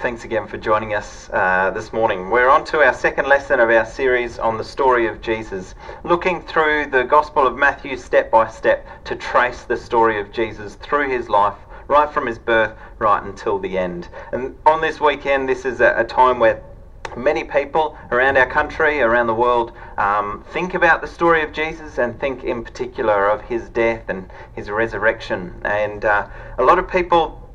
Thanks again for joining us uh, this morning. We're on to our second lesson of our series on the story of Jesus, looking through the Gospel of Matthew step by step to trace the story of Jesus through his life, right from his birth right until the end. And on this weekend, this is a, a time where many people around our country, around the world, um, think about the story of Jesus and think in particular of his death and his resurrection. And uh, a lot of people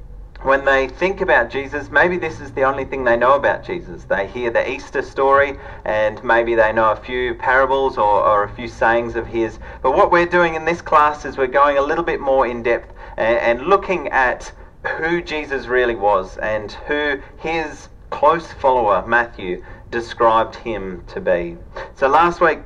when they think about Jesus, maybe this is the only thing they know about Jesus. They hear the Easter story and maybe they know a few parables or, or, a few sayings of his. But what we're doing in this class is we're going a little bit more in depth and, and looking at who Jesus really was and who his close follower, Matthew, described him to be. So last week,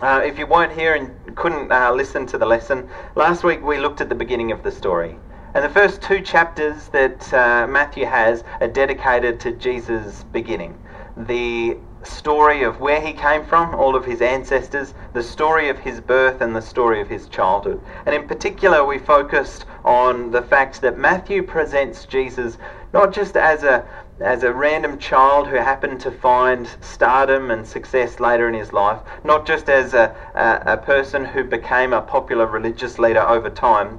uh, if you weren't here and couldn't uh, listen to the lesson, last week we looked at the beginning of the story. And the first two chapters that uh, Matthew has are dedicated to Jesus' beginning. The story of where he came from, all of his ancestors, the story of his birth, and the story of his childhood. And in particular, we focused on the fact that Matthew presents Jesus not just as a as a random child who happened to find stardom and success later in his life, not just as a, a, a person who became a popular religious leader over time,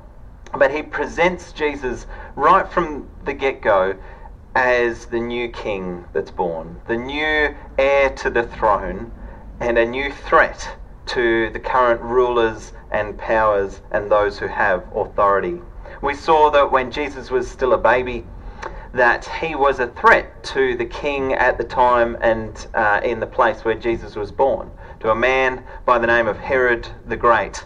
but he presents Jesus right from the get go as the new king that's born, the new heir to the throne, and a new threat to the current rulers and powers and those who have authority. We saw that when Jesus was still a baby, that he was a threat to the king at the time and uh, in the place where Jesus was born, to a man by the name of Herod the Great.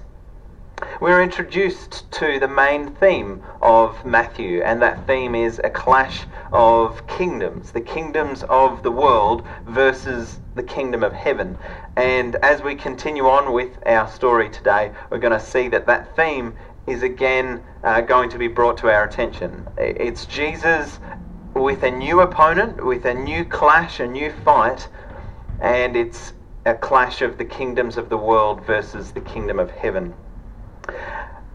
We're introduced to the main theme of Matthew, and that theme is a clash of kingdoms, the kingdoms of the world versus the kingdom of heaven. And as we continue on with our story today, we're going to see that that theme is again uh, going to be brought to our attention. It's Jesus with a new opponent, with a new clash, a new fight, and it's a clash of the kingdoms of the world versus the kingdom of heaven.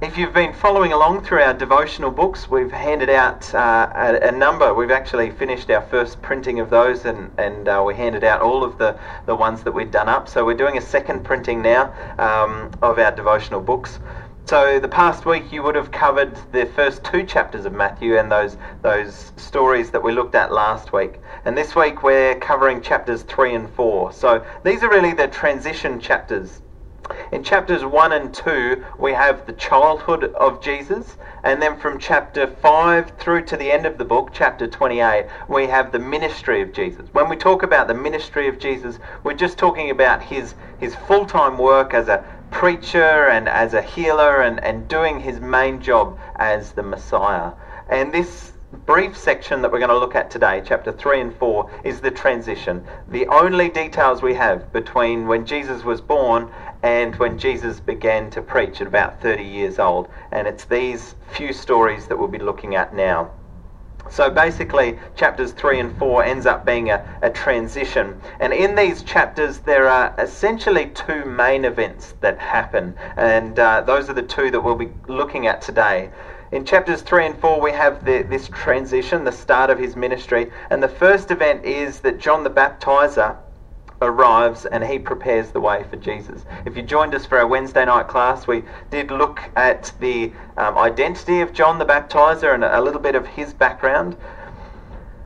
If you've been following along through our devotional books, we've handed out uh, a, a, number. We've actually finished our first printing of those and, and uh, we handed out all of the, the ones that we'd done up. So we're doing a second printing now um, of our devotional books. So the past week you would have covered the first two chapters of Matthew and those those stories that we looked at last week. And this week we're covering chapters 3 and 4. So these are really the transition chapters in chapters 1 and 2, we have the childhood of Jesus, and then from chapter 5 through to the end of the book, chapter 28, we have the ministry of Jesus. When we talk about the ministry of Jesus, we're just talking about his, his full time work as a preacher and as a healer and, and doing his main job as the Messiah. And this brief section that we're going to look at today, chapter 3 and 4, is the transition. The only details we have between when Jesus was born and when Jesus began to preach at about 30 years old. And it's these few stories that we'll be looking at now. So basically, chapters 3 and 4 ends up being a, a transition. And in these chapters, there are essentially two main events that happen. And uh, those are the two that we'll be looking at today. In chapters 3 and 4, we have the, this transition, the start of his ministry. And the first event is that John the Baptizer arrives and he prepares the way for Jesus. If you joined us for our Wednesday night class, we did look at the um, identity of John the Baptizer and a little bit of his background.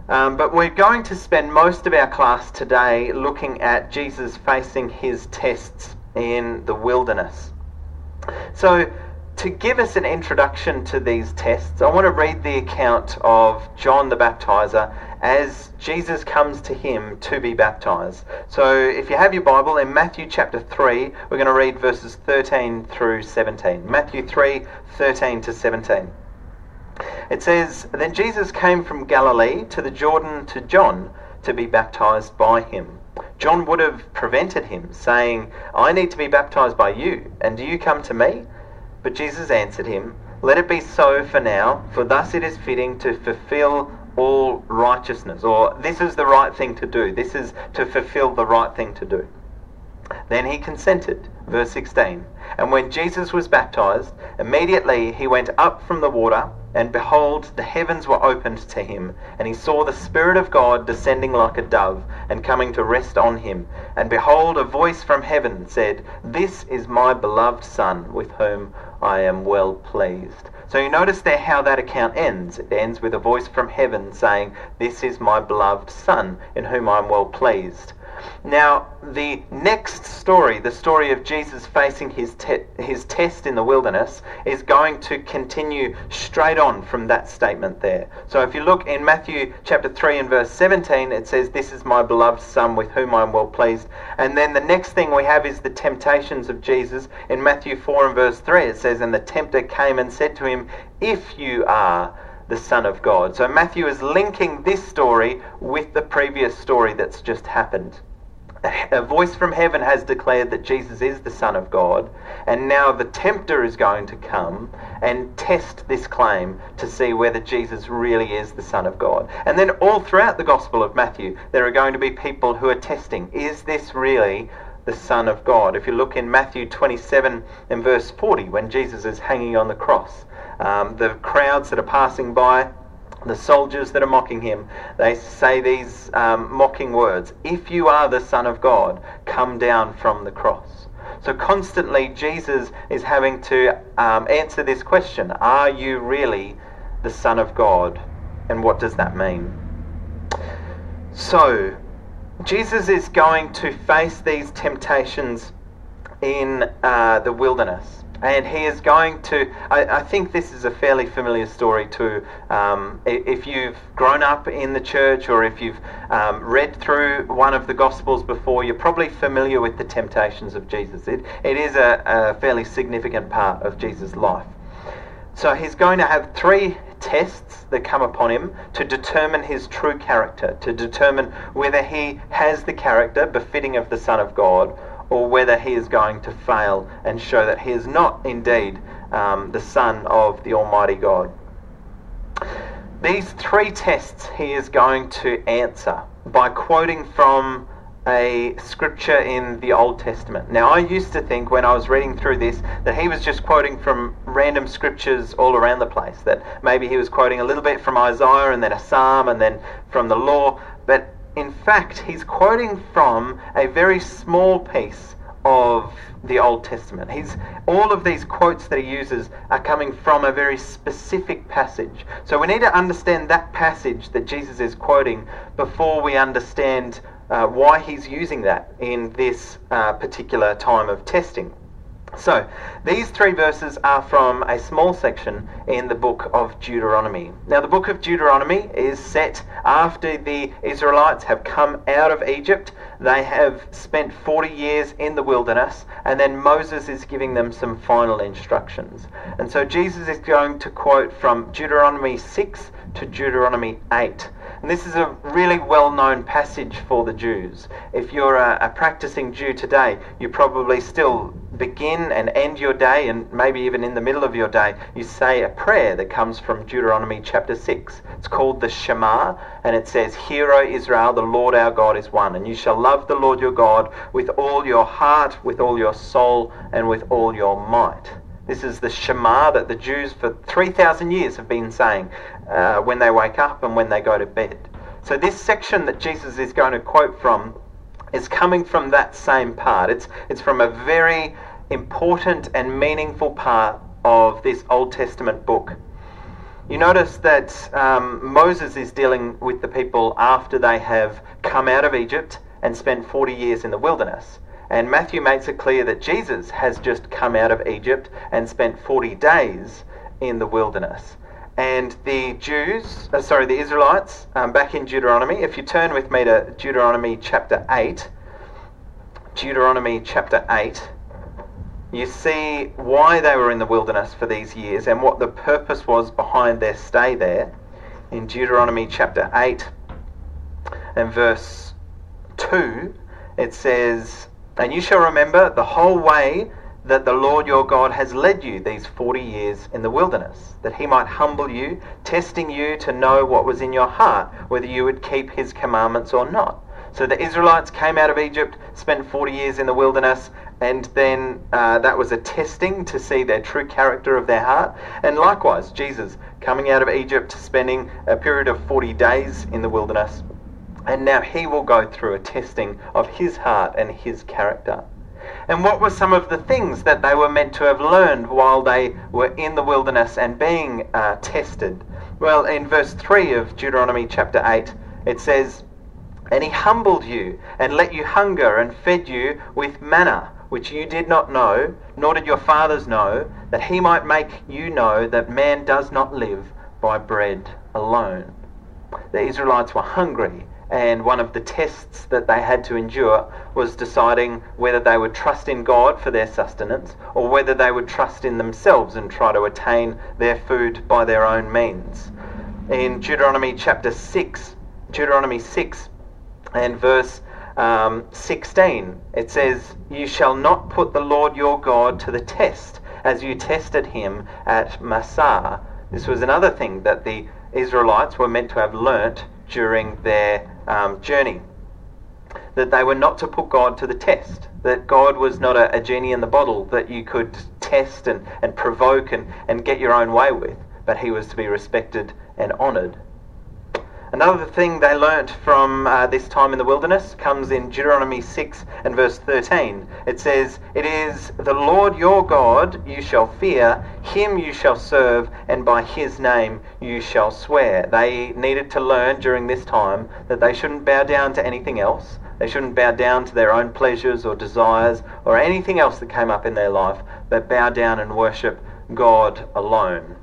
Um, but we're going to spend most of our class today looking at Jesus facing his tests in the wilderness. So, to give us an introduction to these tests, I want to read the account of John the Baptizer as Jesus comes to him to be baptized. So if you have your Bible, in Matthew chapter 3, we're going to read verses 13 through 17. Matthew 3 13 to 17. It says, Then Jesus came from Galilee to the Jordan to John to be baptized by him. John would have prevented him, saying, I need to be baptized by you, and do you come to me? But Jesus answered him, Let it be so for now, for thus it is fitting to fulfill all righteousness, or this is the right thing to do, this is to fulfill the right thing to do. Then he consented. Verse 16. And when Jesus was baptized, immediately he went up from the water, And behold, the heavens were opened to him, and he saw the Spirit of God descending like a dove, and coming to rest on him. And behold, a voice from heaven said, This is my beloved Son, with whom I am well pleased. So you notice there how that account ends. It ends with a voice from heaven saying, This is my beloved Son, in whom I am well pleased. Now, the next story, the story of Jesus facing his, te- his test in the wilderness, is going to continue straight on from that statement there. So if you look in Matthew chapter 3 and verse 17, it says, This is my beloved Son with whom I am well pleased. And then the next thing we have is the temptations of Jesus. In Matthew 4 and verse 3, it says, And the tempter came and said to him, If you are the Son of God. So Matthew is linking this story with the previous story that's just happened a voice from heaven has declared that Jesus is the Son of God, and now the tempter is going to come and test this claim to see whether Jesus really is the Son of God. And then all throughout the Gospel of Matthew, there are going to be people who are testing is this really the Son of God? If you look in Matthew 27 and verse 40, when Jesus is hanging on the cross, um, the crowds that are passing by the soldiers that are mocking him, they say these um, mocking words If you are the Son of God, come down from the cross. So constantly, Jesus is having to um, answer this question Are you really the Son of God? And what does that mean? So, Jesus is going to face these temptations in uh, the wilderness and he is going to. I, I, think this is a fairly familiar story to um, if you've grown up in the church or if you've um, read through one of the Gospels before, you're probably familiar with the temptations of Jesus. It, it is a, a fairly significant part of Jesus' life. So he's going to have three tests that come upon him to determine his true character, to determine whether he has the character befitting of the Son of God or whether he is going to fail and show that he is not indeed um, the Son of the Almighty God. These three tests he is going to answer by quoting from a scripture in the Old Testament. Now, I used to think when I was reading through this that he was just quoting from random scriptures all around the place, that maybe he was quoting a little bit from Isaiah and then a psalm and then from the law, but in fact, he's quoting from a very small piece of the Old Testament. He's all of these quotes that he uses are coming from a very specific passage. So we need to understand that passage that Jesus is quoting before we understand uh, why he's using that in this uh, particular time of testing. So, these three verses are from a small section in the book of Deuteronomy. Now, the book of Deuteronomy is set after the Israelites have come out of Egypt. They have spent 40 years in the wilderness, and then Moses is giving them some final instructions. And so, Jesus is going to quote from Deuteronomy 6 to Deuteronomy 8. And this is a really well known passage for the Jews. If you're a, a, practicing Jew today, you probably still begin and end your day, and maybe even in the middle of your day, you say a prayer that comes from Deuteronomy chapter 6. It's called the Shema, and it says, Hear, O Israel, the Lord our God is one, and you shall love the Lord your God with all your heart, with all your soul, and with all your might. This is the Shema that the Jews for 3,000 years have been saying uh, when they wake up and when they go to bed. So, this section that Jesus is going to quote from is coming from that same part. It's, it's from a very important and meaningful part of this Old Testament book. You notice that um, Moses is dealing with the people after they have come out of Egypt and spent 40 years in the wilderness. And Matthew makes it clear that Jesus has just come out of Egypt and spent 40 days in the wilderness. And the Jews, uh, sorry, the Israelites, um, back in Deuteronomy, if you turn with me to Deuteronomy chapter 8, Deuteronomy chapter 8, you see why they were in the wilderness for these years and what the purpose was behind their stay there. In Deuteronomy chapter 8 and verse 2, it says, and you shall remember the whole way that the Lord your God has led you these 40 years in the wilderness, that he might humble you, testing you to know what was in your heart, whether you would keep his commandments or not. So the Israelites came out of Egypt, spent 40 years in the wilderness, and then uh, that was a testing to see their true character of their heart. And likewise, Jesus coming out of Egypt, spending a period of 40 days in the wilderness, and now he will go through a testing of his heart and his character. And what were some of the things that they were meant to have learned while they were in the wilderness and being uh, tested? Well, in verse 3 of Deuteronomy chapter 8, it says, And he humbled you and let you hunger and fed you with manna, which you did not know, nor did your fathers know, that he might make you know that man does not live by bread alone. The Israelites were hungry and one of the tests that they had to endure was deciding whether they would trust in God for their sustenance or whether they would trust in themselves and try to attain their food by their own means. In Deuteronomy chapter 6, Deuteronomy 6 and verse um, 16, it says, You shall not put the Lord your God to the test as you tested him at Massah. This was another thing that the Israelites were meant to have learnt during their um, journey. That they were not to put God to the test. That God was not a, a genie in the bottle that you could test and, and provoke and, and get your own way with, but he was to be respected and honoured. Another thing they learnt from uh, this time in the wilderness comes in Deuteronomy 6 and verse 13. It says, It is the Lord your God you shall fear, him you shall serve, and by his name you shall swear. They needed to learn during this time that they shouldn't bow down to anything else. They shouldn't bow down to their own pleasures or desires or anything else that came up in their life, but bow down and worship God alone.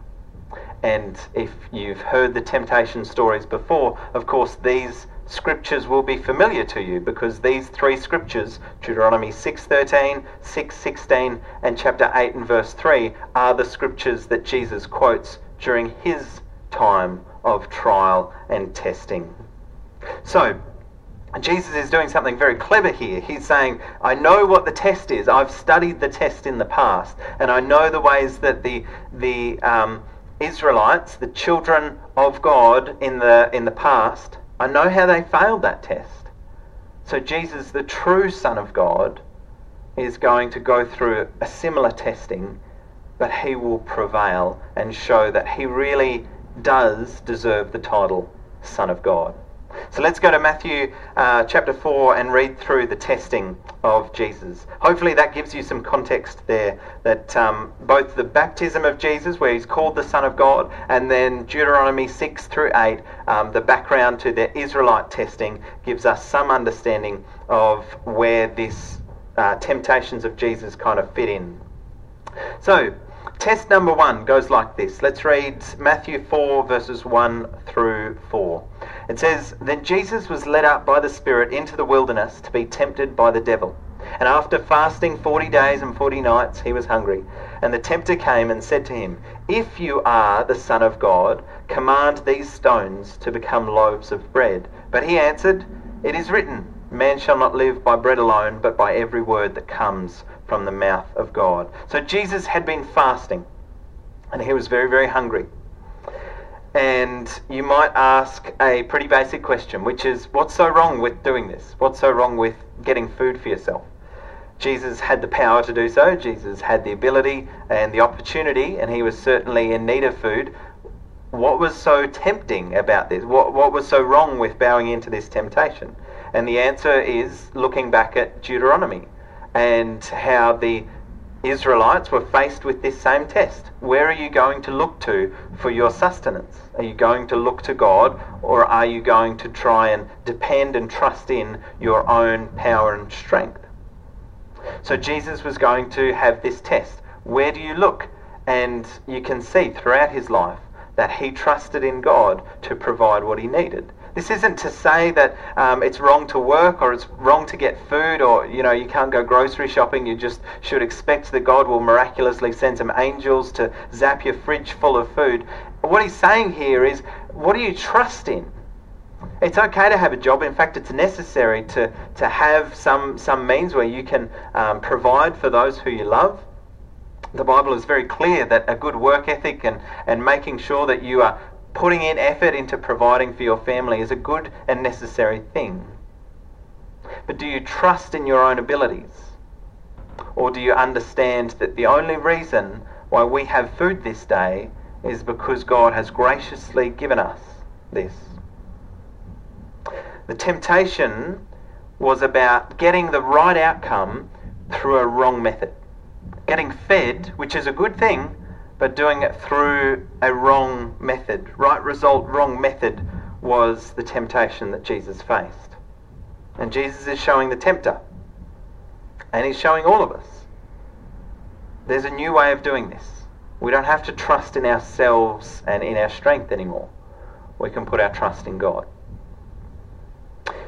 And if you've heard the temptation stories before, of course, these scriptures will be familiar to you because these three scriptures, Deuteronomy 6:13, 6:16, and chapter 8 and verse 3, are the scriptures that Jesus quotes during his time of trial and testing. So, Jesus is doing something very clever here. He's saying, I know what the test is. I've studied the test in the past, and I know the ways that the the um, Israelites, the children of God in the, in the past, I know how they failed that test. So Jesus, the true Son of God, is going to go through a similar testing, but he will prevail and show that he really does deserve the title Son of God. So let's go to Matthew uh, chapter 4 and read through the testing of Jesus. Hopefully, that gives you some context there that um, both the baptism of Jesus, where he's called the Son of God, and then Deuteronomy 6 through 8, um, the background to the Israelite testing, gives us some understanding of where this uh, temptations of Jesus kind of fit in. So, test number one goes like this. Let's read Matthew 4, verses 1 through 4. It says, Then Jesus was led up by the Spirit into the wilderness to be tempted by the devil. And after fasting forty days and forty nights, he was hungry. And the tempter came and said to him, If you are the Son of God, command these stones to become loaves of bread. But he answered, It is written, Man shall not live by bread alone, but by every word that comes from the mouth of God. So Jesus had been fasting, and he was very, very hungry. And you might ask a pretty basic question, which is what's so wrong with doing this? What's so wrong with getting food for yourself? Jesus had the power to do so. Jesus had the ability and the opportunity, and he was certainly in need of food. What was so tempting about this? What, what was so wrong with bowing into this temptation? And the answer is looking back at Deuteronomy and how the Israelites were faced with this same test. Where are you going to look to for your sustenance? Are you going to look to God or are you going to try and depend and trust in your own power and strength? So Jesus was going to have this test. Where do you look? And you can see throughout his life that he trusted in God to provide what he needed. This isn't to say that um, it's wrong to work or it's wrong to get food or you know you can't go grocery shopping. You just should expect that God will miraculously send some angels to zap your fridge full of food. What he's saying here is, what do you trust in? It's okay to have a job. In fact, it's necessary to, to have some, some means where you can um, provide for those who you love. The Bible is very clear that a good work ethic and, and making sure that you are putting in effort into providing for your family is a good and necessary thing. But do you trust in your own abilities? Or do you understand that the only reason why we have food this day is because God has graciously given us this? The temptation was about getting the right outcome through a wrong method. Getting fed, which is a good thing, but doing it through a wrong method. Right result, wrong method was the temptation that Jesus faced. And Jesus is showing the tempter. And he's showing all of us. There's a new way of doing this. We don't have to trust in ourselves and in our strength anymore. We can put our trust in God.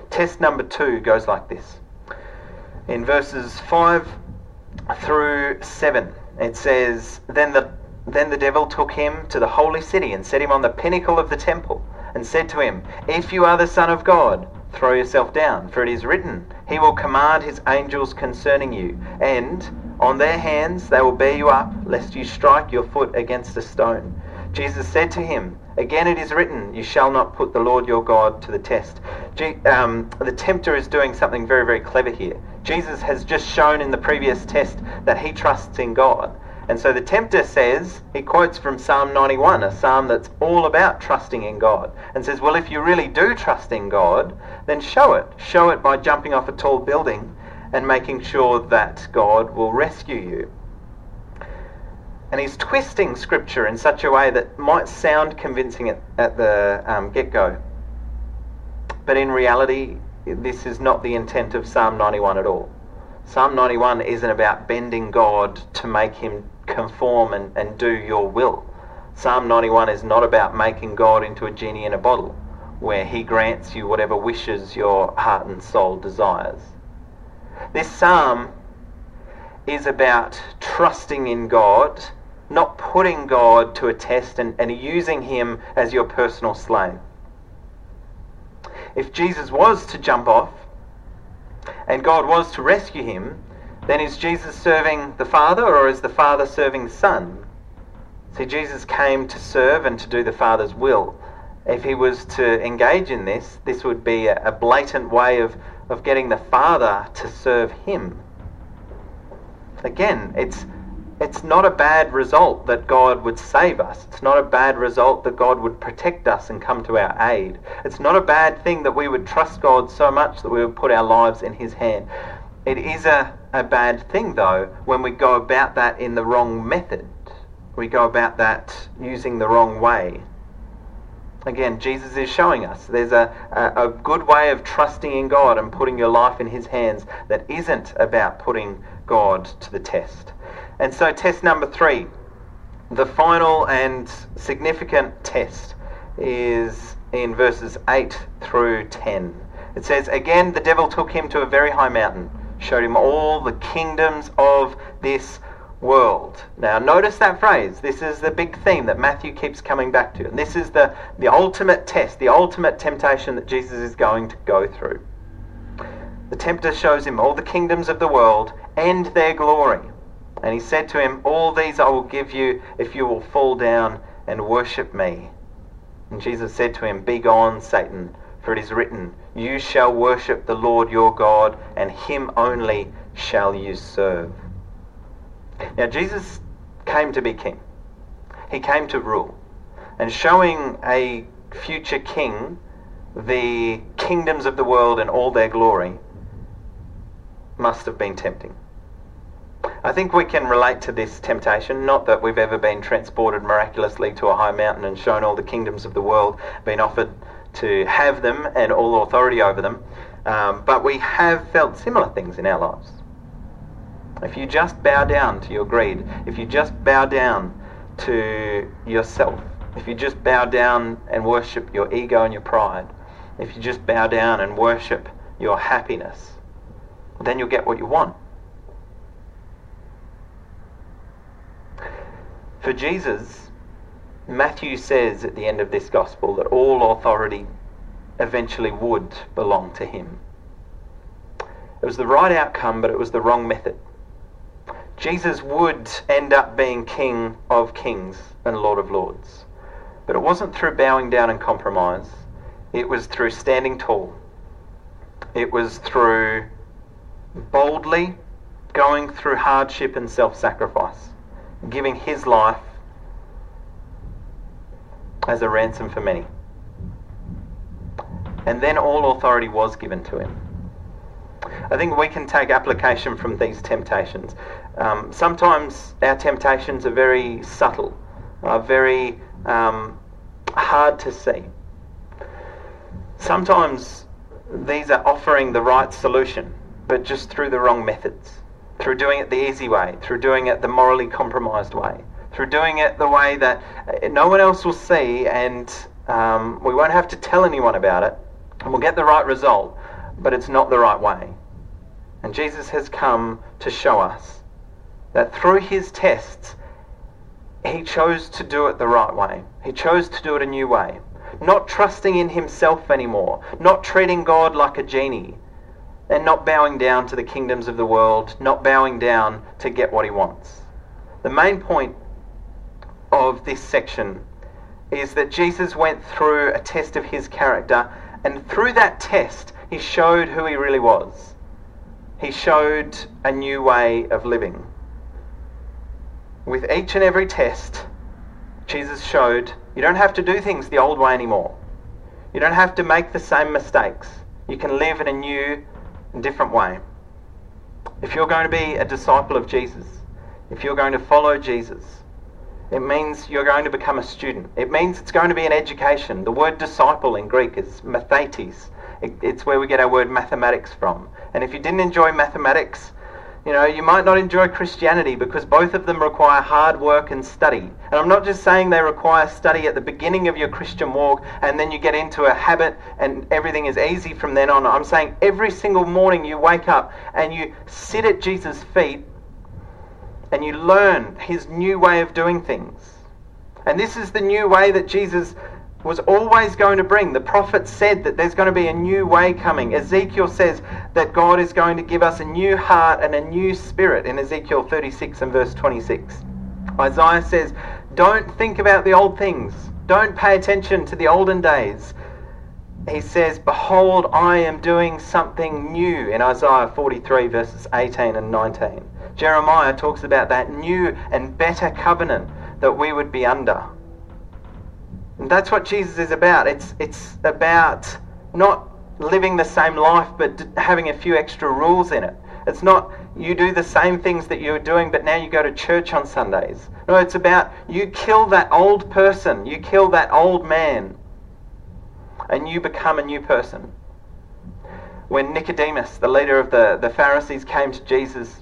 Test number two goes like this. In verses 5 through 7, it says, Then the, then the devil took him to the holy city and set him on the pinnacle of the temple and said to him, If you are the Son of God, throw yourself down, for it is written, He will command His angels concerning you, and on their hands they will bear you up, lest you strike your foot against a stone. Jesus said to him, Again it is written, You shall not put the Lord your God to the test. Um, the tempter is doing something very, very clever here. Jesus has just shown in the previous test that he trusts in God. And so the tempter says, he quotes from Psalm 91, a psalm that's all about trusting in God, and says, Well, if you really do trust in God, then show it. Show it by jumping off a tall building and making sure that God will rescue you. And he's twisting scripture in such a way that might sound convincing at, at the um, get go. But in reality, this is not the intent of Psalm 91 at all. Psalm 91 isn't about bending God to make him conform and, and do your will. Psalm 91 is not about making God into a genie in a bottle, where he grants you whatever wishes your heart and soul desires. This psalm is about trusting in God not putting God to a test and, and using him as your personal slave. If Jesus was to jump off and God was to rescue him, then is Jesus serving the Father or is the Father serving the Son? See, Jesus came to serve and to do the Father's will. If he was to engage in this, this would be a, blatant way of, of getting the Father to serve him. Again, it's it's not a bad result that God would save us. It's not a bad result that God would protect us and come to our aid. It's not a bad thing that we would trust God so much that we would put our lives in His hand. It is a, a bad thing, though, when we go about that in the wrong method. We go about that using the wrong way. Again, Jesus is showing us there's a, a, a good way of trusting in God and putting your life in His hands that isn't about putting God to the test. And so, test number three, the final and significant test, is in verses 8 through 10. It says, Again, the devil took him to a very high mountain, showed him all the kingdoms of this world. Now, notice that phrase. This is the big theme that Matthew keeps coming back to. And this is the, the ultimate test, the ultimate temptation that Jesus is going to go through. The tempter shows him all the kingdoms of the world and their glory. And he said to him, All these I will give you if you will fall down and worship me. And Jesus said to him, Begone, Satan, for it is written, You shall worship the Lord your God, and him only shall you serve. Now, Jesus came to be king. He came to rule. And showing a future king the kingdoms of the world and all their glory must have been tempting. I think we can relate to this temptation, not that we've ever been transported miraculously to a high mountain and shown all the kingdoms of the world, been offered to have them and all authority over them, um, but we have felt similar things in our lives. If you just bow down to your greed, if you just bow down to yourself, if you just bow down and worship your ego and your pride, if you just bow down and worship your happiness, then you'll get what you want. For Jesus, Matthew says at the end of this gospel that all authority eventually would belong to him. It was the right outcome, but it was the wrong method. Jesus would end up being King of kings and Lord of lords. But it wasn't through bowing down and compromise, it was through standing tall. It was through boldly going through hardship and self sacrifice, giving his life as a ransom for many. And then all authority was given to him. I think we can take application from these temptations. Um, sometimes our temptations are very subtle, are very um, hard to see. Sometimes these are offering the right solution, but just through the wrong methods, through doing it the easy way, through doing it the morally compromised way, through doing it the way that no one else will see and um, we won't have to tell anyone about it, and we'll get the right result, but it's not the right way. And Jesus has come to show us that through his tests, he chose to do it the right way. He chose to do it a new way. Not trusting in himself anymore, not treating God like a genie, and not bowing down to the kingdoms of the world, not bowing down to get what he wants. The main point of this section is that Jesus went through a test of his character, and through that test, he showed who he really was. He showed a new way of living. With each and every test, Jesus showed you don't have to do things the old way anymore. You don't have to make the same mistakes. You can live in a new and different way. If you're going to be a disciple of Jesus, if you're going to follow Jesus, it means you're going to become a student. It means it's going to be an education. The word disciple in Greek is mathetes. It's where we get our word mathematics from. And if you didn't enjoy mathematics, you know, you might not enjoy Christianity because both of them require hard work and study. And I'm not just saying they require study at the beginning of your Christian walk and then you get into a habit and everything is easy from then on. I'm saying every single morning you wake up and you sit at Jesus' feet and you learn his new way of doing things. And this is the new way that Jesus was always going to bring. The prophet said that there's going to be a new way coming. Ezekiel says that God is going to give us a new heart and a new spirit in Ezekiel 36 and verse 26. Isaiah says, Don't think about the old things, don't pay attention to the olden days. He says, Behold, I am doing something new in Isaiah 43 verses 18 and 19. Jeremiah talks about that new and better covenant that we would be under. And that's what Jesus is about. It's, it's about not living the same life but having a few extra rules in it. It's not you do the same things that you were doing, but now you go to church on Sundays. No, it's about you kill that old person, you kill that old man, and you become a new person. When Nicodemus, the leader of the, the Pharisees, came to Jesus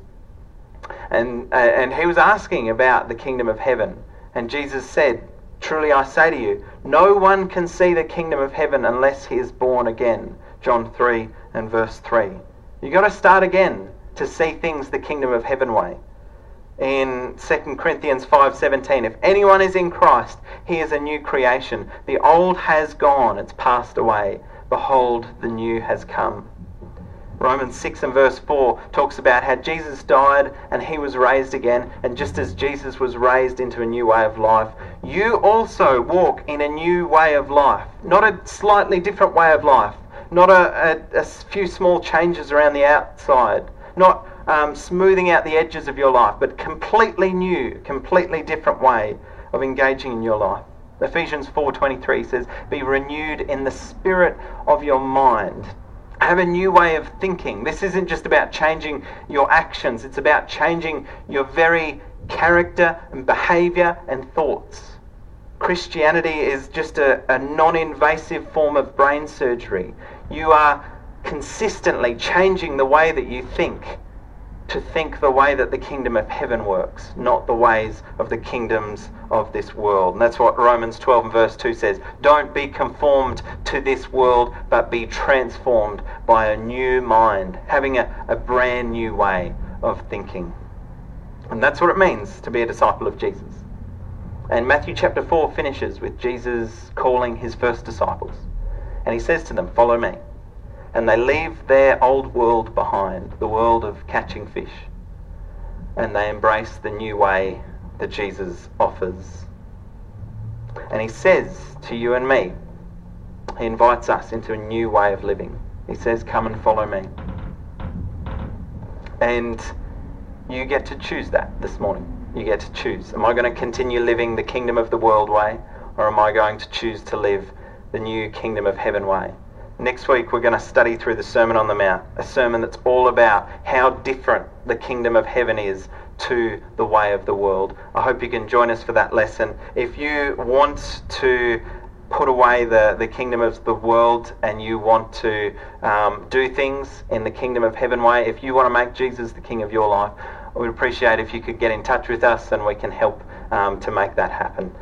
and, uh, and he was asking about the kingdom of heaven, and Jesus said, Truly I say to you, no one can see the kingdom of heaven unless he is born again. John 3 and verse 3. You've got to start again to see things the kingdom of heaven way. In 2 Corinthians 5:17, if anyone is in Christ, he is a new creation. The old has gone, it's passed away. Behold, the new has come. Romans 6 and verse 4 talks about how Jesus died and he was raised again. And just as Jesus was raised into a new way of life, you also walk in a new way of life. Not a slightly different way of life, not a, a, a few small changes around the outside, not um, smoothing out the edges of your life, but completely new, completely different way of engaging in your life. Ephesians 4:23 says, "Be renewed in the spirit of your mind." have a new way of thinking. This isn't just about changing your actions, it's about changing your very character and behavior and thoughts. Christianity is just a, a non invasive form of brain surgery. You are consistently changing the way that you think to think the way that the kingdom of heaven works, not the ways of the kingdoms of this world. And that's what Romans 12 and verse 2 says. Don't be conformed to this world, but be transformed by a new mind, having a, a brand new way of thinking. And that's what it means to be a disciple of Jesus. And Matthew chapter 4 finishes with Jesus calling his first disciples. And he says to them, Follow me and they leave their old world behind, the world of catching fish, and they embrace the new way that Jesus offers. And he says to you and me, he invites us into a new way of living. He says, Come and follow me. And You get to choose that this morning. You get to choose. Am I going to continue living the kingdom of the world way, or am I going to choose to live the new kingdom of heaven way? Next week, we're going to study through the Sermon on the Mount, a sermon that's all about how different the kingdom of heaven is to the way of the world. I hope you can join us for that lesson. If you want to put away the, the kingdom of the world and you want to um, do things in the kingdom of heaven way, if you want to make Jesus the king of your life, would appreciate if you could get in touch with us and we can help um, to make that happen.